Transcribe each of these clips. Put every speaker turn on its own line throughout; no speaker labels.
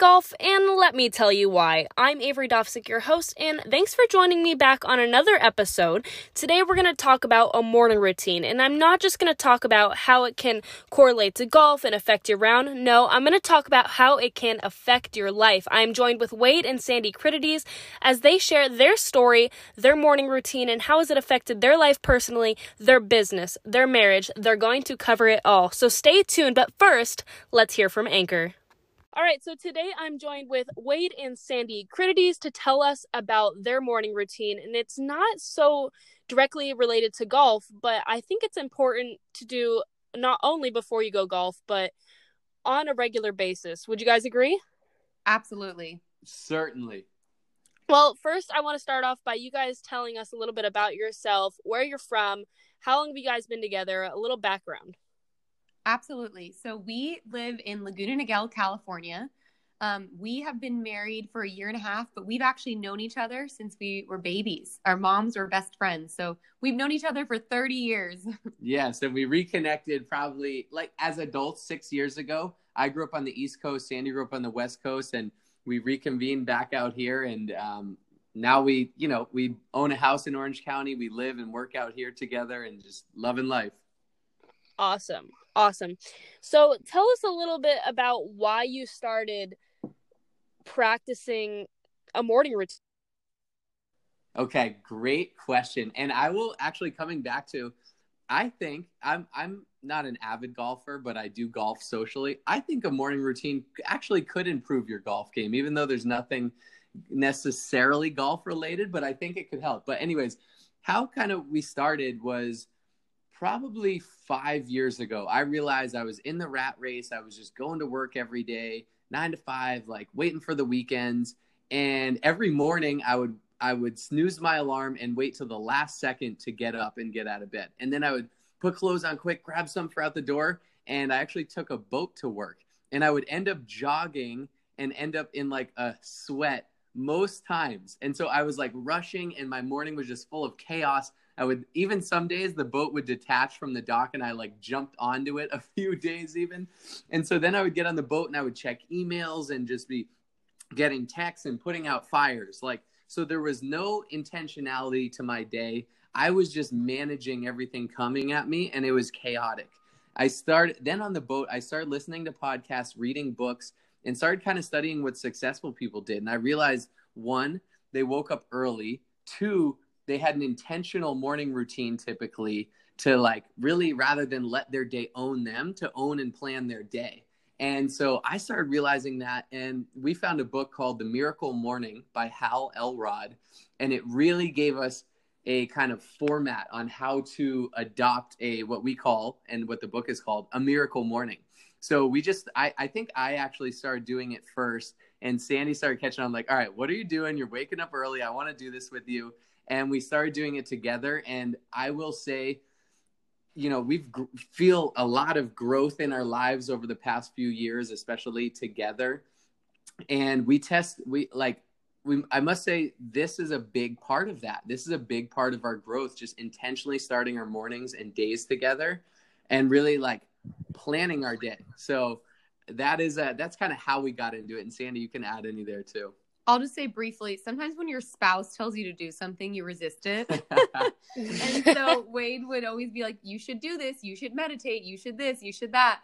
golf, and let me tell you why. I'm Averee Dovsek, your host, and thanks for joining me back on another episode. Today, we're going to talk about a morning routine, and I'm not just going to talk about how it can correlate to golf and affect your round. No, I'm going to talk about how it can affect your life. I'm joined with Wade and Sandy Critides as they share their story, their morning routine, and how has it affected their life personally, their business, their marriage. They're going to cover it all. So stay tuned, but first, let's hear from Anchor. All right, so today I'm joined with Wade and Sandy Critides to tell us about their morning routine. And it's not so directly related to golf, but I think it's important to do not only before you go golf, but on a regular basis. Would you guys agree?
Absolutely.
Certainly.
Well, first, I want to start off by you guys telling us a little bit about yourself, where you're from, how long have you guys been together, a little background.
Absolutely. So we live in Laguna Niguel, California. Um, we have been married for a year and a half, but we've actually known each other since we were babies. Our moms were best friends. So we've known each other for 30 years.
yes. And we reconnected probably like as adults six years ago. I grew up on the East Coast, Sandy grew up on the West Coast, and we reconvened back out here. And um, now we, you know, we own a house in Orange County. We live and work out here together and just loving life.
Awesome. Awesome. So tell us a little bit about why you started practicing a morning routine.
Okay, great question. And I will actually coming back to I think I'm I'm not an avid golfer, but I do golf socially. I think a morning routine actually could improve your golf game, even though there's nothing necessarily golf related, but I think it could help. But anyways, how kind of we started was probably five years ago, I realized I was in the rat race. I was just going to work every day, nine to five, like waiting for the weekends. And every morning I would I would snooze my alarm and wait till the last second to get up and get out of bed. And then I would put clothes on quick, grab some for out the door, and I actually took a boat to work. And I would end up jogging and end up in like a sweat most times. And so I was like rushing and my morning was just full of chaos. I would even some days the boat would detach from the dock and I like jumped onto it a few days even. And so then I would get on the boat and I would check emails and just be getting texts and putting out fires. Like so there was no intentionality to my day. I was just managing everything coming at me and it was chaotic. I started then on the boat, I started listening to podcasts, reading books, and started kind of studying what successful people did. And I realized one, they woke up early. Two, they had an intentional morning routine typically to like really rather than let their day own them to own and plan their day. And so i started realizing that and we found a book called the miracle morning by hal elrod and it really gave us a kind of format on how to adopt a what we call and what the book is called a miracle morning. So we just i, I think i actually started doing it first and sandy started catching on like all right what are you doing? You're waking up early. I want to do this with you. And we started doing it together. And i will say you know we've gr- feel a lot of growth in our lives over the past few years especially together. And we test we like we i must say this is a big part of that. This is a big part of our growth just intentionally starting our mornings and days together and really like planning our day. So that is a, that's kind of how we got into it and sandy you can add any there too
I'll just say briefly sometimes when your spouse tells you to do something, you resist it. and so Wade would always be like, You should do this. You should meditate. You should this. You should that.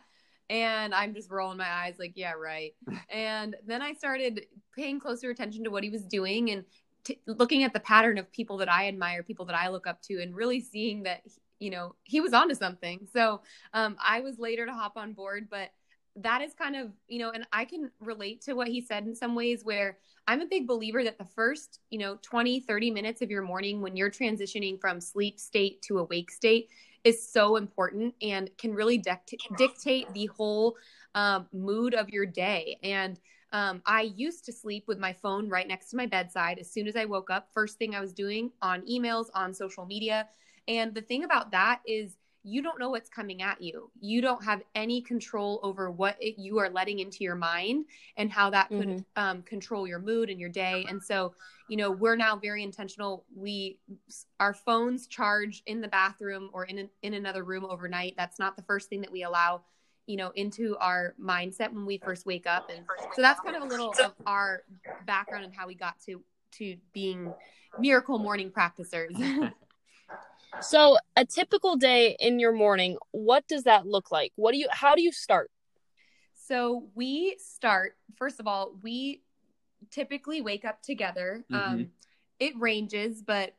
And I'm just rolling my eyes, like, Yeah, right. and then I started paying closer attention to what he was doing and t- looking at the pattern of people that I admire, people that I look up to, and really seeing that, you know, he was onto something. So um, I was later to hop on board, but that is kind of, you know, and I can relate to what he said in some ways where I'm a big believer that the first, you know, 20, 30 minutes of your morning when you're transitioning from sleep state to awake state is so important and can really dict- dictate the whole um, mood of your day. And um, I used to sleep with my phone right next to my bedside. As soon as I woke up, first thing I was doing on emails, on social media. And the thing about that is, you don't know what's coming at you. You don't have any control over what it, you are letting into your mind and how that could mm-hmm. um, control your mood and your day. And so, you know, we're now very intentional. We, our phones charge in the bathroom or in, in another room overnight. That's not the first thing that we allow you know, into our mindset when we first wake up. And so that's kind of a little of our background and how we got to to being miracle morning practicers.
so, a typical day in your morning, what does that look like? What do you how do you start?
So, we start first of all, we typically wake up together. Mm-hmm. Um it ranges, but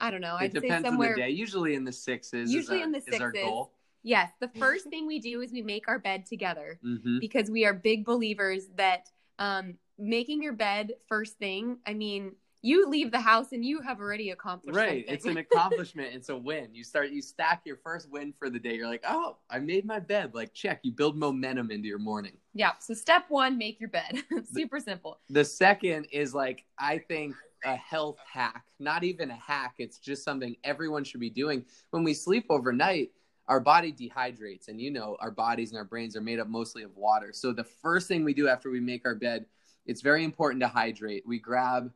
I don't know.
It I'd depends say somewhere on the day. Usually in the sixes. Usually our, in the sixes.
Yes, the first thing we do is we make our bed together mm-hmm. because we are big believers that um, making your bed first thing. I mean, you leave the house and you have already accomplished
right
something.
it's an accomplishment it's a win you start you stack your first win for the day you're like oh i made my bed like check you build momentum into your morning
yeah so step one make your bed super simple
the second is like i think a health hack, not even a hack. It's just something everyone should be doing. When we sleep overnight, our body dehydrates, and you know, our bodies and our brains are made up mostly of water. So the first thing we do after we make our bed, it's very important to hydrate. We grab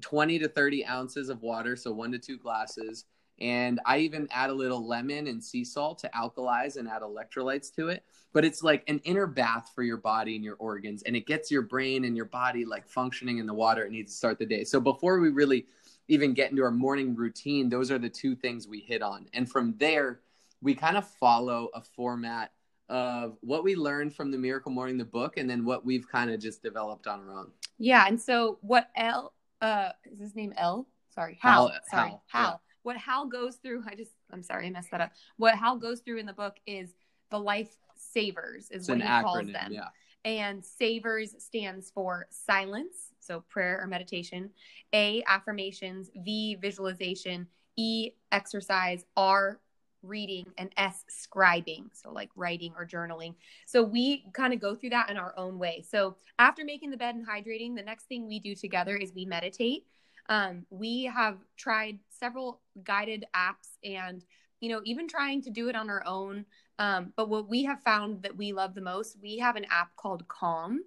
20 to 30 ounces of water, so one to two glasses. And I even add a little lemon and sea salt to alkalize and add electrolytes to it. But it's like an inner bath for your body and your organs. And it gets your brain and your body like functioning in the water it needs to start the day. So before we really even get into our morning routine, those are the two things we hit on. And from there, we kind of follow a format of what we learned from the Miracle Morning, the book, and then what we've kind of just developed on our own.
Yeah. And so what L, uh, is his name L? Sorry, Hal. Hal sorry, Hal. Hal. Yeah what Hal goes through, I just, I'm sorry, I messed that up. What Hal goes through in the book is the life savers, is it's what he acronym, calls them. Yeah. And savers stands for silence, so prayer or meditation, A, affirmations, V, visualization, E, exercise, R, reading, and S, scribing, so like writing or journaling. So we kind of go through that in our own way. So after making the bed and hydrating, the next thing we do together is we meditate. Um, we have tried several guided apps and, you know, even trying to do it on our own. Um, but what we have found that we love the most, we have an app called Calm.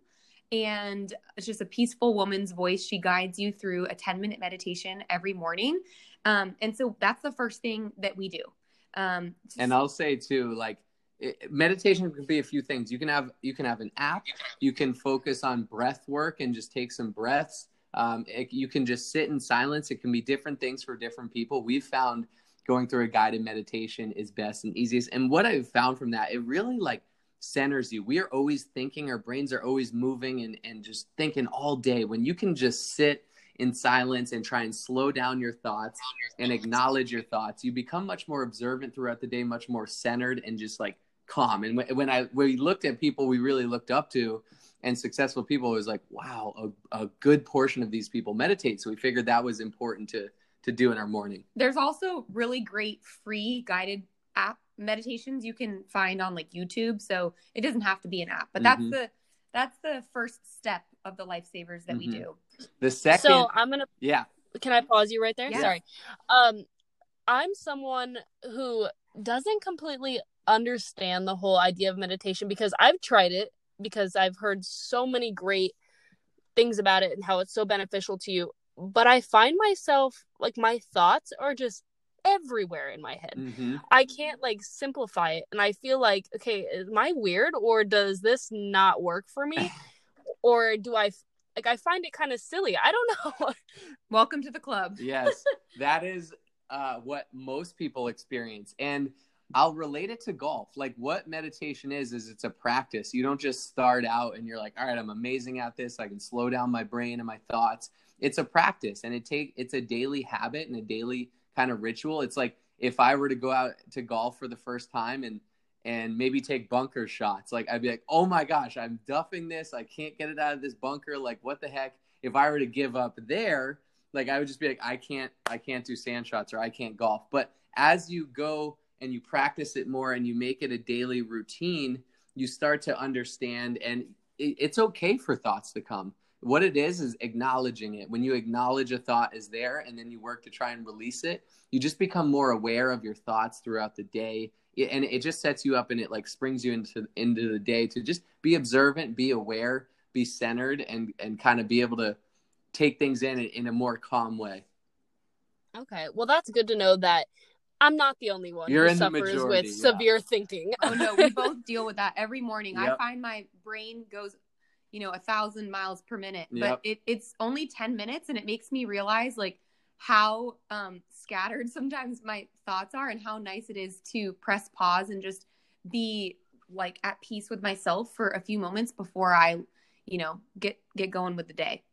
And it's just a peaceful woman's voice. She guides you through a 10 minute meditation every morning. Um, and so that's the first thing that we do. Um,
and I'll say too, like, meditation can be a few things you can have you can have an app you can focus on breath work and just take some breaths um, it, you can just sit in silence. It can be different things for different people. We've found going through a guided meditation is best and easiest. And what I've found from that, it really like centers you. We are always thinking, our brains are always moving and, and just thinking all day. When you can just sit in silence and try and slow down your thoughts and acknowledge your thoughts, you become much more observant throughout the day, much more centered and just like calm. And when I when we looked at people we really looked up to, and successful people it was like wow a, a good portion of these people meditate so we figured that was important to to do in our morning
there's also really great free guided app meditations you can find on like youtube so it doesn't have to be an app but that's mm-hmm. the that's the first step of the lifesavers that mm-hmm. we do
the second
so i'm gonna
yeah
can i pause you right there sorry um i'm someone who doesn't completely understand the whole idea of meditation because i've tried it because I've heard so many great things about it and how it's so beneficial to you. But I find myself like my thoughts are just everywhere in my head. Mm-hmm. I can't like simplify it. And I feel like, okay, am I weird or does this not work for me? or do I like I find it kind of silly. I don't know.
Welcome to the club.
yes. That is uh, what most people experience. And I'll relate it to golf. Like what meditation is is it's a practice. You don't just start out and you're like, "All right, I'm amazing at this. I can slow down my brain and my thoughts." It's a practice and it take it's a daily habit and a daily kind of ritual. It's like if I were to go out to golf for the first time and and maybe take bunker shots, like I'd be like, "Oh my gosh, I'm duffing this. I can't get it out of this bunker. Like what the heck?" If I were to give up there, like I would just be like, "I can't I can't do sand shots or I can't golf." But as you go and you practice it more and you make it a daily routine, you start to understand and it's okay for thoughts to come. What it is is acknowledging it. When you acknowledge a thought is there and then you work to try and release it, you just become more aware of your thoughts throughout the day. And it just sets you up and it like springs you into into the day to just be observant, be aware, be centered and and kind of be able to take things in in a more calm way.
Okay. Well, that's good to know that I'm not the only one
You're
who
in the
suffers
majority,
with
yeah.
severe thinking.
oh no, we both deal with that every morning. I find my brain goes, you know, a thousand miles per minute,
Yep.
but it, it's only 10 minutes and it makes me realize like how um, scattered sometimes my thoughts are and how nice it is to press pause and just be like at peace with myself for a few moments before I, you know, get, get going with the day.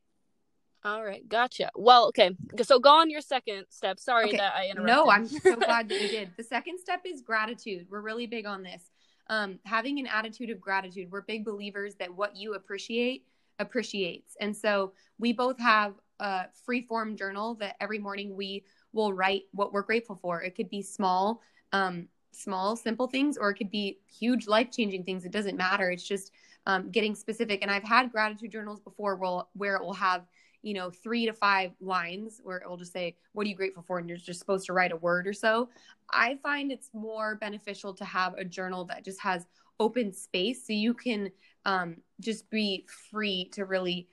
All right, gotcha. Well, okay. So go on your second step. Sorry
Okay.
that I interrupted.
No, I'm so glad that you did. The second step is gratitude. We're really big on this. Um, having an attitude of gratitude. We're big believers that what you appreciate appreciates. And so we both have a free form journal that every morning we will write what we're grateful for. It could be small, um, small, simple things, or it could be huge, life changing things. It doesn't matter. It's just um, getting specific. And I've had gratitude journals before where, where it will have you know, three to five lines where it will just say, What are you grateful for? And you're just supposed to write a word or so. I find it's more beneficial to have a journal that just has open space so you can um, just be free to really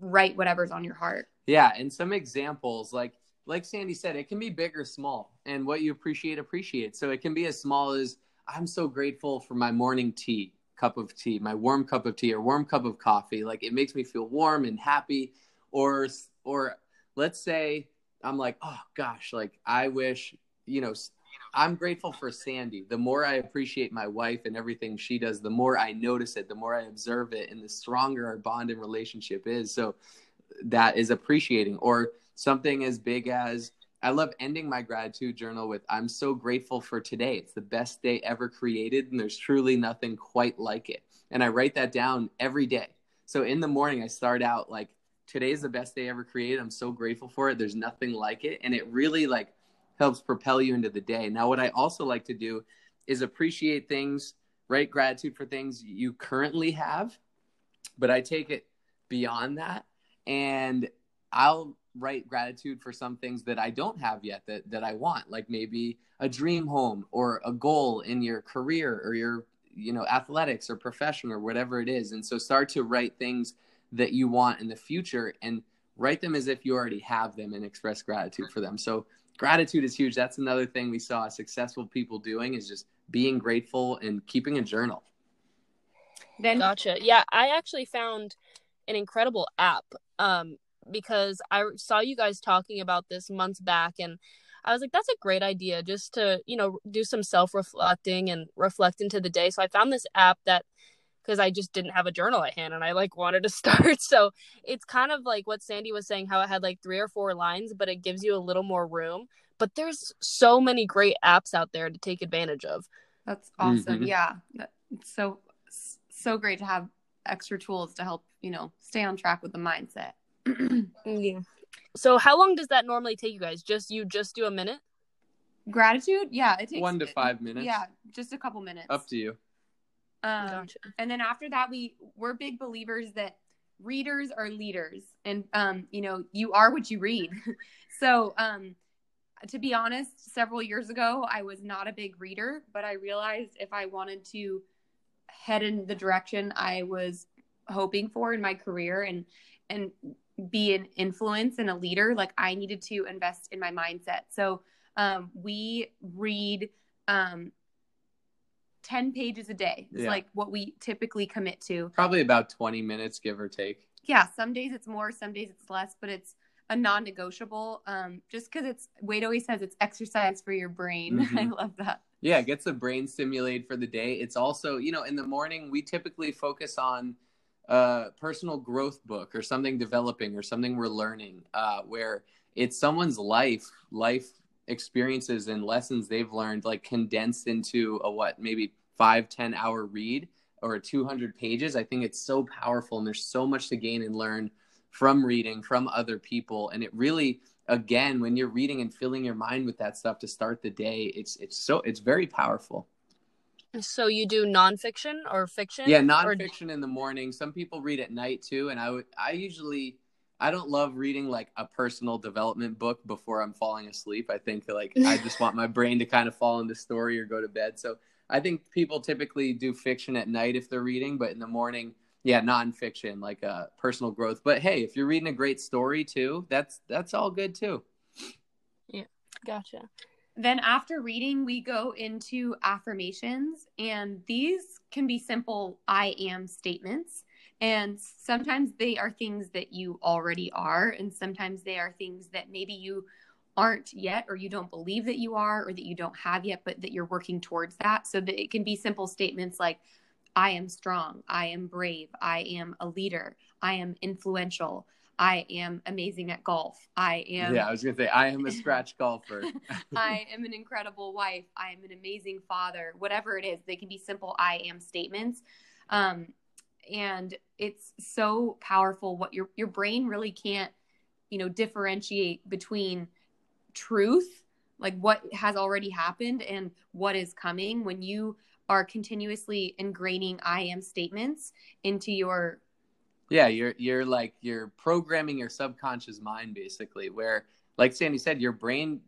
write whatever's on your heart.
Yeah, and some examples like like Sandy said, it can be big or small, and what you appreciate appreciate. So it can be as small as I'm so grateful for my morning tea, cup of tea, my warm cup of tea or warm cup of coffee. Like it makes me feel warm and happy. Or or let's say I'm like, oh gosh, like I wish you know. I'm grateful for Sandy. The more I appreciate my wife and everything she does, the more I notice it, the more I observe it, and the stronger our bond and relationship is. So that is appreciating. Or something as big as I love ending my gratitude journal with I'm so grateful for today. It's the best day ever created, and there's truly nothing quite like it. And I write that down every day. So in the morning, I start out like, today's the best day ever created. I'm so grateful for it. There's nothing like it. And it really like helps propel you into the day. Now, what I also like to do is appreciate things, write gratitude for things you currently have, but I take it beyond that and I'll write gratitude for some things that I don't have yet that, that I want, like maybe a dream home or a goal in your career or your, you know, athletics or profession or whatever it is. And so start to write things that you want in the future and write them as if you already have them and express gratitude for them. So gratitude is huge. That's another thing we saw successful people doing is just being grateful and keeping a journal.
Then
Gotcha. Yeah, I actually found an incredible app um because I saw you guys talking about this months back and I was like that's a great idea just to, you know, do some self-reflecting and reflect into the day. So I found this app that because I just didn't have a journal at hand and I like wanted to start. So it's kind of like what Sandy was saying how it had like three or four lines but it gives you a little more room. But there's so many great apps out there to take advantage of.
that's awesome.
Mhm.
Yeah. It's so, so great to have extra tools to help, you know, stay on track with the mindset.
Yeah. So how long does that normally take you guys? Just you just do a minute?
Gratitude. Yeah. It takes
One to five minutes.
Yeah. Just a couple minutes.
Up to you.
Um,
Gotcha.
and then after that we we're big believers that readers are leaders and um you know you are what you read so um to be honest several years ago i was not a big reader but i realized if i wanted to head in the direction i was hoping for in my career and and be an influence and a leader like i needed to invest in my mindset so um we read um 10 pages a day is
Yeah.
like what we typically commit to
Probably about 20 minutes, give or take.
yeah some days it's more some days it's less but it's a non-negotiable um just because it's wade always says it's exercise for your brain i
Mhm.
love that
Yeah, it gets the brain stimulated for the day. It's also, you know, in the morning, we typically focus on a personal growth book or something developing or something we're learning, uh, where it's someone's life, life experiences and lessons they've learned, like condensed into a what, maybe five ten hour read or 200 pages. I think it's so powerful and there's so much to gain and learn from reading from other people. And it really, again when you're reading and filling your mind with that stuff to start the day it's it's so it's very powerful
So you do nonfiction or fiction?
yeah
Or-
nonfiction in the morning. Some people read at night too and i would i usually i don't love reading like a personal development book before i'm falling asleep. I think like i just want my brain to kind of fall into story or go to bed. So i think people typically do fiction at night if they're reading but in the morning yeah nonfiction like uh personal growth. But hey if you're reading a great story too that's that's all good too.
Yeah, Gotcha.
Then, after reading, we go into affirmations, and these can be simple I am statements. And sometimes they are things that you already are, and sometimes they are things that maybe you aren't yet, or you don't believe that you are, or that you don't have yet, but that you're working towards that. So that it can be simple statements like, I am strong, I am brave, I am a leader, I am influential, I am amazing at golf. I am.
Yeah, I was gonna say I am a scratch golfer.
I am an incredible wife. I am an amazing father. Whatever it is, they can be simple I am statements. Um, and it's so powerful what your your brain really can't, you know, differentiate between truth, like what has already happened and what is coming when you are continuously ingraining I am statements into your
yeah you're you're like you're programming your subconscious mind basically where like sandy said your brain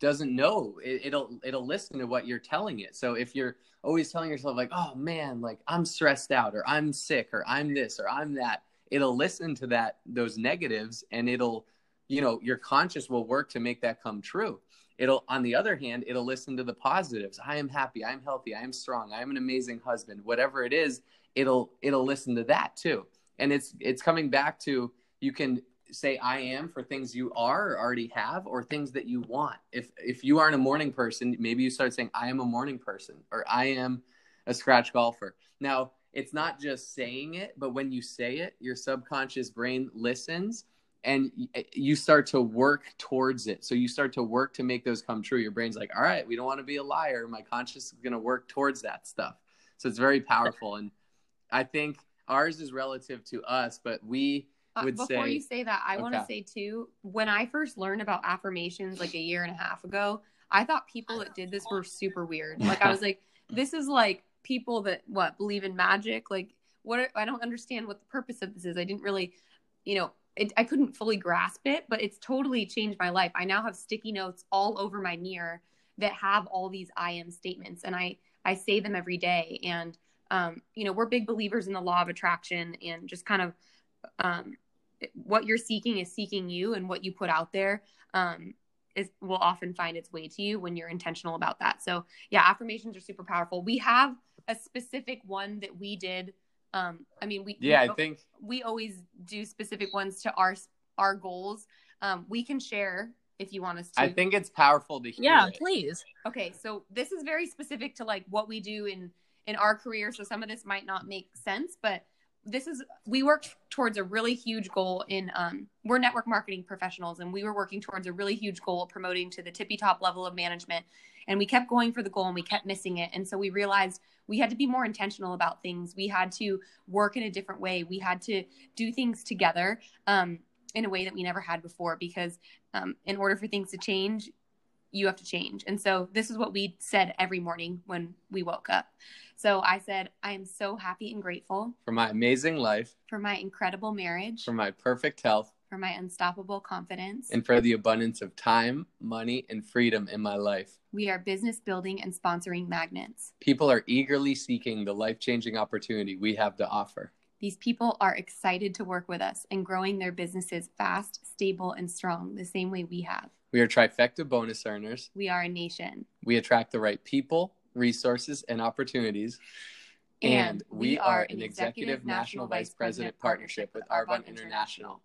doesn't know. It, it'll it'll listen to what you're telling it. So if you're always telling yourself like oh man like i'm stressed out or i'm sick or i'm this or i'm that it'll listen to that those negatives and it'll you know your conscious will work to make that come true. It'll on the other hand it'll listen to the positives. I am happy i'm healthy i'm strong i'm an amazing husband whatever it is it'll it'll listen to that too. And it's it's coming back to you can say i am for things you are or already have or things that you want. If if you aren't a morning person maybe you start saying i am a morning person or i am a scratch golfer. Now it's not just saying it but when you say it your subconscious brain listens and eh, you start to work towards it. So you start to work to make those come true. Your brain's like all right we don't want to be a liar. My conscious is going to work towards that stuff. So it's very powerful. And I think ours is relative to us, but we
uh,
would
before
say. Before
you say that, I okay. want to say too, when I first learned about affirmations like a year and a half ago, I thought people that did this were super weird. Like I was like, this is like people that what believe in magic. Like what? I don't understand what the purpose of this is. I didn't really, you know, it, I couldn't fully grasp it, but it's totally changed my life. I now have sticky notes all over my mirror that have all these I am statements, and I I say them every day and um, you know, we're big believers in the law of attraction and just kind of um, what you're seeking is seeking you, and what you put out there um, is will often find its way to you when you're intentional about that. So, yeah, affirmations are super powerful. We have a specific one that we did. Um, I mean, we
yeah,
we,
I think
we always do specific ones to our our goals. Um, we can share if you want us to.
I think it's powerful to hear.
Yeah,
it.
please.
Okay, so this is very specific to like what we do in in our career. So some of this might not make sense, but this is we worked towards a really huge goal in um, we're network marketing professionals and we were working towards a really huge goal of promoting to the tippy top level of management and we kept going for the goal and we kept missing it and so we realized we had to be more intentional about things we had to work in a different way we had to do things together um, in a way that we never had before because um, in order for things to change you have to change and so this is what we said every morning when we woke up so I said, I am so happy and grateful
for my amazing life,
for my incredible marriage,
for my perfect health,
for my unstoppable confidence,
and for the abundance of time, money, and freedom in my life.
We are business building and sponsoring magnets.
People are eagerly seeking the life changing opportunity we have to offer.
These people are excited to work with us and growing their businesses fast, stable, and strong, the same way we have.
We are trifecta bonus earners.
We are a nation.
We attract the right people, resources, and opportunities. And, and we are an executive national vice president partnership with Arbonne International.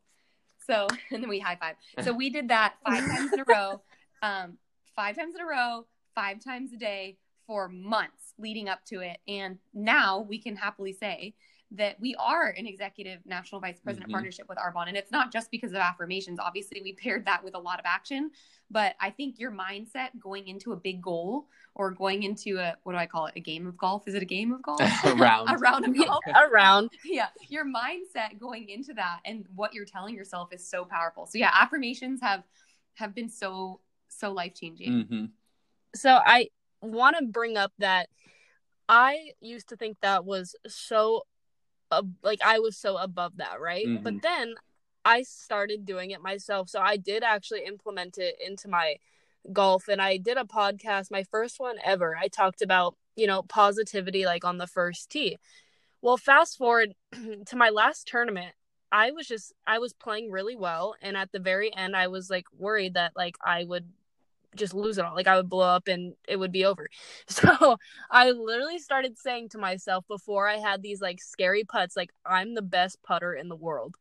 So, and then we high five. So we did that five times in a row, um, five times in a row, five times a day for months leading up to it. And now we can happily say that we are an executive national vice president mm-hmm. partnership with Arbonne. And it's not just because of affirmations. Obviously, we paired that with a lot of action. But I think your mindset going into a big goal or going into a, what do I call it? A game of golf? Is it a game of golf?
a round.
a round of golf?
a round.
Yeah. Your mindset going into that and what you're telling yourself is so powerful. So, yeah, affirmations have have been so, so life changing.
Mm-hmm.
So, I want to bring up that I used to think that was so uh, like I was so above that, right? Mm-hmm. But then I started doing it myself. So I did actually implement it into my golf and I did a podcast, my first one ever. I talked about, you know, positivity like on the first tee. Well, fast forward to my last tournament, I was just I was playing really well and at the very end I was like worried that like I would just lose it all. Like I would blow up and it would be over. So I literally started saying to myself before I had these like scary putts, like I'm the best putter in the world.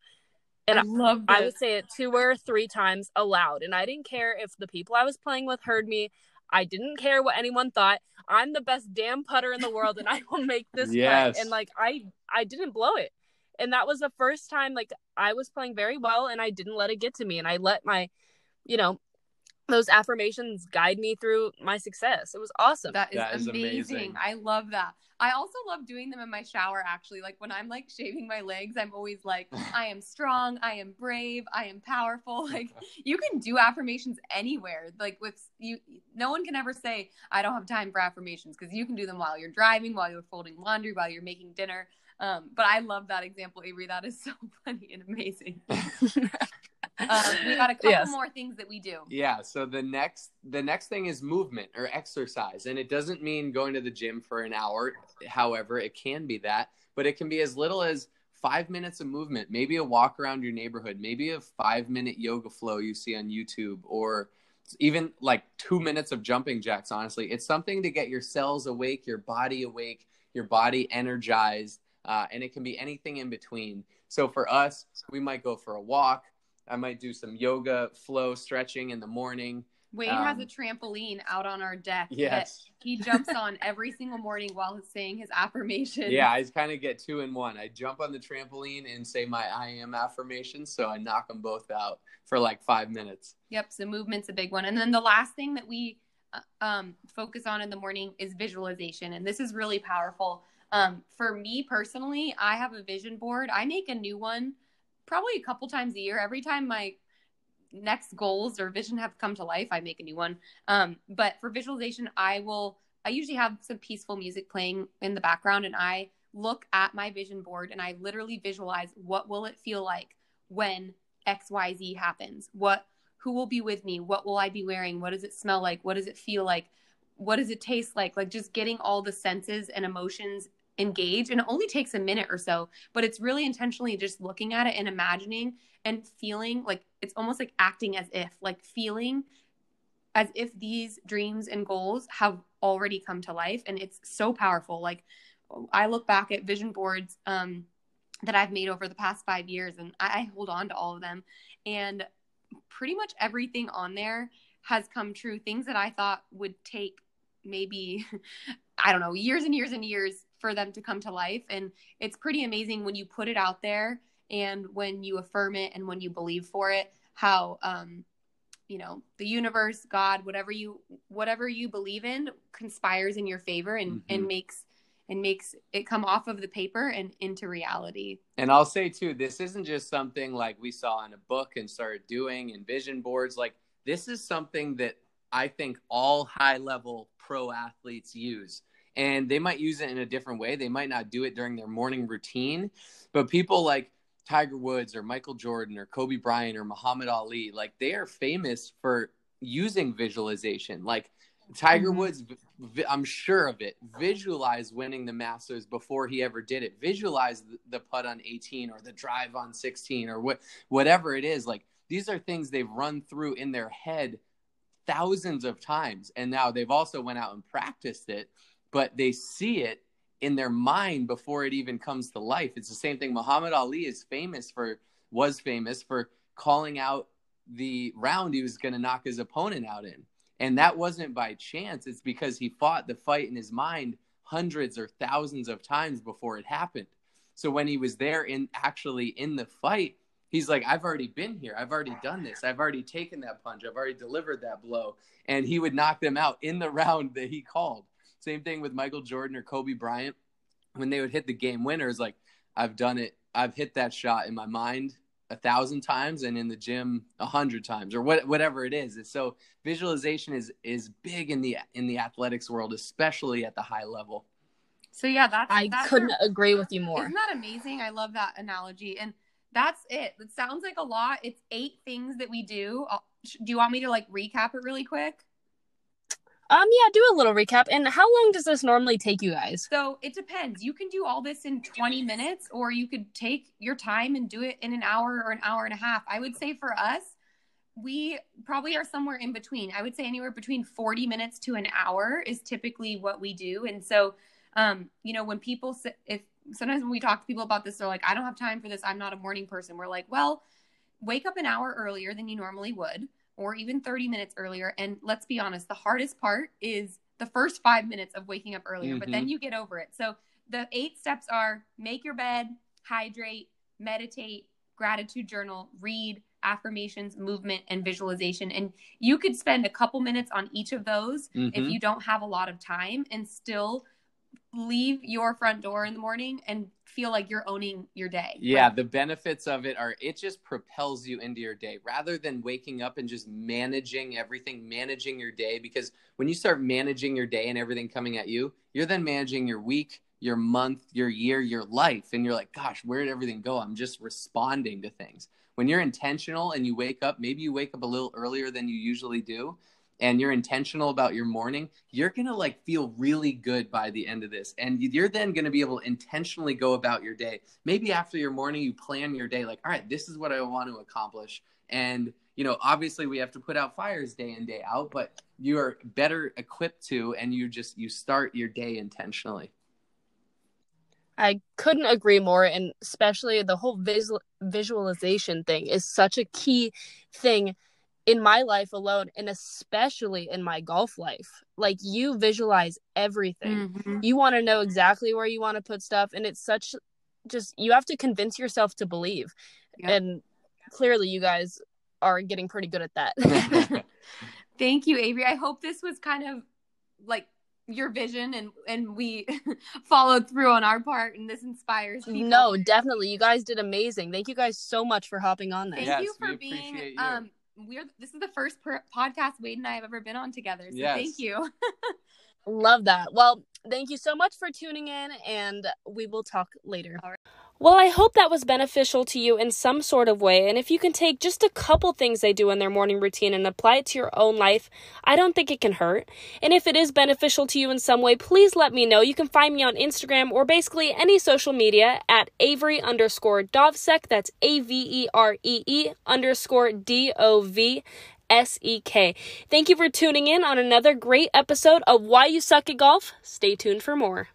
And
I love this.
I would say it two or three times aloud. And I didn't care if the people I was playing with heard me. I didn't care what anyone thought. I'm the best damn putter in the world and I will make this
Yes.
putt. And like I I didn't blow it. And that was the first time like I was playing very well and I didn't let it get to me and I let my you know those affirmations guide me through my success. It was awesome.
That is,
That is
amazing.
amazing.
I love that. I also love doing them in my shower actually. Like when I'm like shaving my legs, I'm always like, I am strong, I am brave, I am powerful. Like you can do affirmations anywhere. Like with you no one can ever say I don't have time for affirmations because you can do them while you're driving, while you're folding laundry, while you're making dinner. Um, but I love that example, Averee. That is so funny and amazing. Um, we got a couple
Yes.
more things that we do.
Yeah, so the next the next thing is movement or exercise and it doesn't mean going to the gym for an hour. However, it can be that, but it can be as little as 5 minutes of movement, maybe a walk around your neighborhood, maybe a 5 minute yoga flow you see on YouTube or even like 2 minutes of jumping jacks, honestly. It's something to get your cells awake, your body awake, your body energized, uh, and it can be anything in between. So for us, we might go for a walk. I might do some yoga flow stretching in the morning.
Has
Um,
a trampoline out on our deck
Yes.
that he jumps on every single morning while he's saying his affirmations.
Yeah, I kind of get two in one. I jump on the trampoline and say my I am affirmation. so I knock them both out for like five minutes.
Yep. So movement's a big one. And then the last thing that we uh, um, focus on in the morning is visualization. And this is really powerful. Um, for me personally, I have a vision board. I make a new one probably a couple times a year. Every time my next goals or vision have come to life, I make a new one. Um, but for visualization, I will, I usually have some peaceful music playing in the background and I look at my vision board and I literally visualize what will it feel like when XYZ happens? What who will be with me? What will I be wearing? What does it smell like? What does it feel like? What does it taste like? Like just getting all the senses and emotions engaged. And it only takes a minute or so, but it's really intentionally just looking at it and imagining and feeling like it's almost like acting as if, like feeling as if these dreams and goals have already come to life. And it's so powerful. Like I look back at vision boards um, that I've made over the past five years and I hold on to all of them. And pretty much everything on there has come true. Things that I thought would take maybe, I don't know, years and years and years for them to come to life. And it's pretty amazing when you put it out there and when you affirm it and when you believe for it, how, um, you know, the universe, God, whatever you, whatever you believe in conspires in your favor and,
Mhm.
and makes, and makes it come off of the paper and into reality.
And I'll say too, this isn't just something like we saw in a book and started doing in vision boards. Like this is something that I think all high level pro athletes use. And they might use it in a different way. They might not do it during their morning routine, but people like Tiger Woods or Michael Jordan or Kobe Bryant or Muhammad Ali, like they are famous for using visualization. Like Tiger
Mhm.
Woods, I'm sure of it, visualized winning the Masters before he ever did it. Visualize the, the putt on 18 or the drive on 16 or what, whatever it is. Like these are things they've run through in their head thousands of times, and now they've also went out and practiced it, but they see it in their mind before it even comes to life. It's the same thing. Muhammad Ali is famous for was famous for calling out the round he was going to knock his opponent out in. And that wasn't by chance. It's because he fought the fight in his mind hundreds or thousands of times before it happened. So when he was there in actually in the fight, he's like, I've already been here. I've already done this. I've already taken that punch. I've already delivered that blow. And he would knock them out in the round that he called. Same thing with Michael Jordan or Kobe Bryant. When they would hit the game winners, like, I've done it. I've hit that shot in my mind a thousand times and in the gym a hundred times or what, whatever it is. So visualization is is big in the in the athletics world, especially at the high level.
So yeah, that's
I
that's
couldn't
our-
agree with you more.
Isn't that amazing? I love that analogy. And that's it. It sounds like a lot. It's eight things that we do. Uh, I'll, do you want me to like recap it really quick?
Um, yeah, do a little recap. And how long does this normally take you guys?
So it depends. You can do all this in 20 minutes, or you could take your time and do it in an hour or an hour and a half. I would say for us, we probably are somewhere in between. I would say anywhere between 40 minutes to an hour is typically what we do. And so, um, you know, when people say, if sometimes when we talk to people about this, they're like, I don't have time for this. I'm not a morning person. We're like, well, wake up an hour earlier than you normally would, or even 30 minutes earlier. And let's be honest, the hardest part is the first five minutes of waking up earlier, mm-hmm. but then mm-hmm. you get over it. So the eight steps are make your bed, hydrate, meditate, gratitude journal, read, affirmations, movement, and visualization. And you could spend a couple minutes on each of those mm-hmm. if you don't have a lot of time and still leave your front door in the morning and feel like you're owning your day.
Yeah, the benefits of it are it just propels you into your day rather than waking up and just managing everything, managing your day. Because when you start managing your day and everything coming at you, you're then managing your week, your month, your year, your life. And you're like, gosh, where did everything go? I'm just responding to things. When you're intentional and you wake up, maybe you wake up a little earlier than you usually do and you're intentional about your morning, you're going to like feel really good by the end of this. And you're then going to be able to intentionally go about your day. Maybe after your morning, you plan your day like, all right, this is what I want to accomplish. And, you know, obviously we have to put out fires day in, day out, but you are better equipped to, and you just, you start your day intentionally.
I couldn't agree more. And especially the whole visual, visualization thing is such a key thing in my life alone and especially in my golf life like you visualize everything mm-hmm. you want to know exactly where you want to put stuff and it's such just you have to convince yourself to believe yep. and clearly you guys are getting pretty good at that
thank you averee i hope this was kind of like your vision and and we followed through on our part and this inspires people.
no definitely you guys did amazing thank you guys so much for hopping on
this thank yes, you for being you. um we're this is the first per- podcast Wade and I have ever been on together. So yes. thank you.
Love that. Well, thank you so much for tuning in, and we will talk later. Well, I hope that was beneficial to you in some sort of way. And if you can take just a couple things they do in their morning routine and apply it to your own life, I don't think it can hurt. And if it is beneficial to you in some way, please let me know. You can find me on Instagram or basically any social media at Averee underscore Dovsek. That's A V E R E E underscore D O V S E K. Thank you for tuning in on another great episode of Why You Suck at Golf. Stay tuned for more.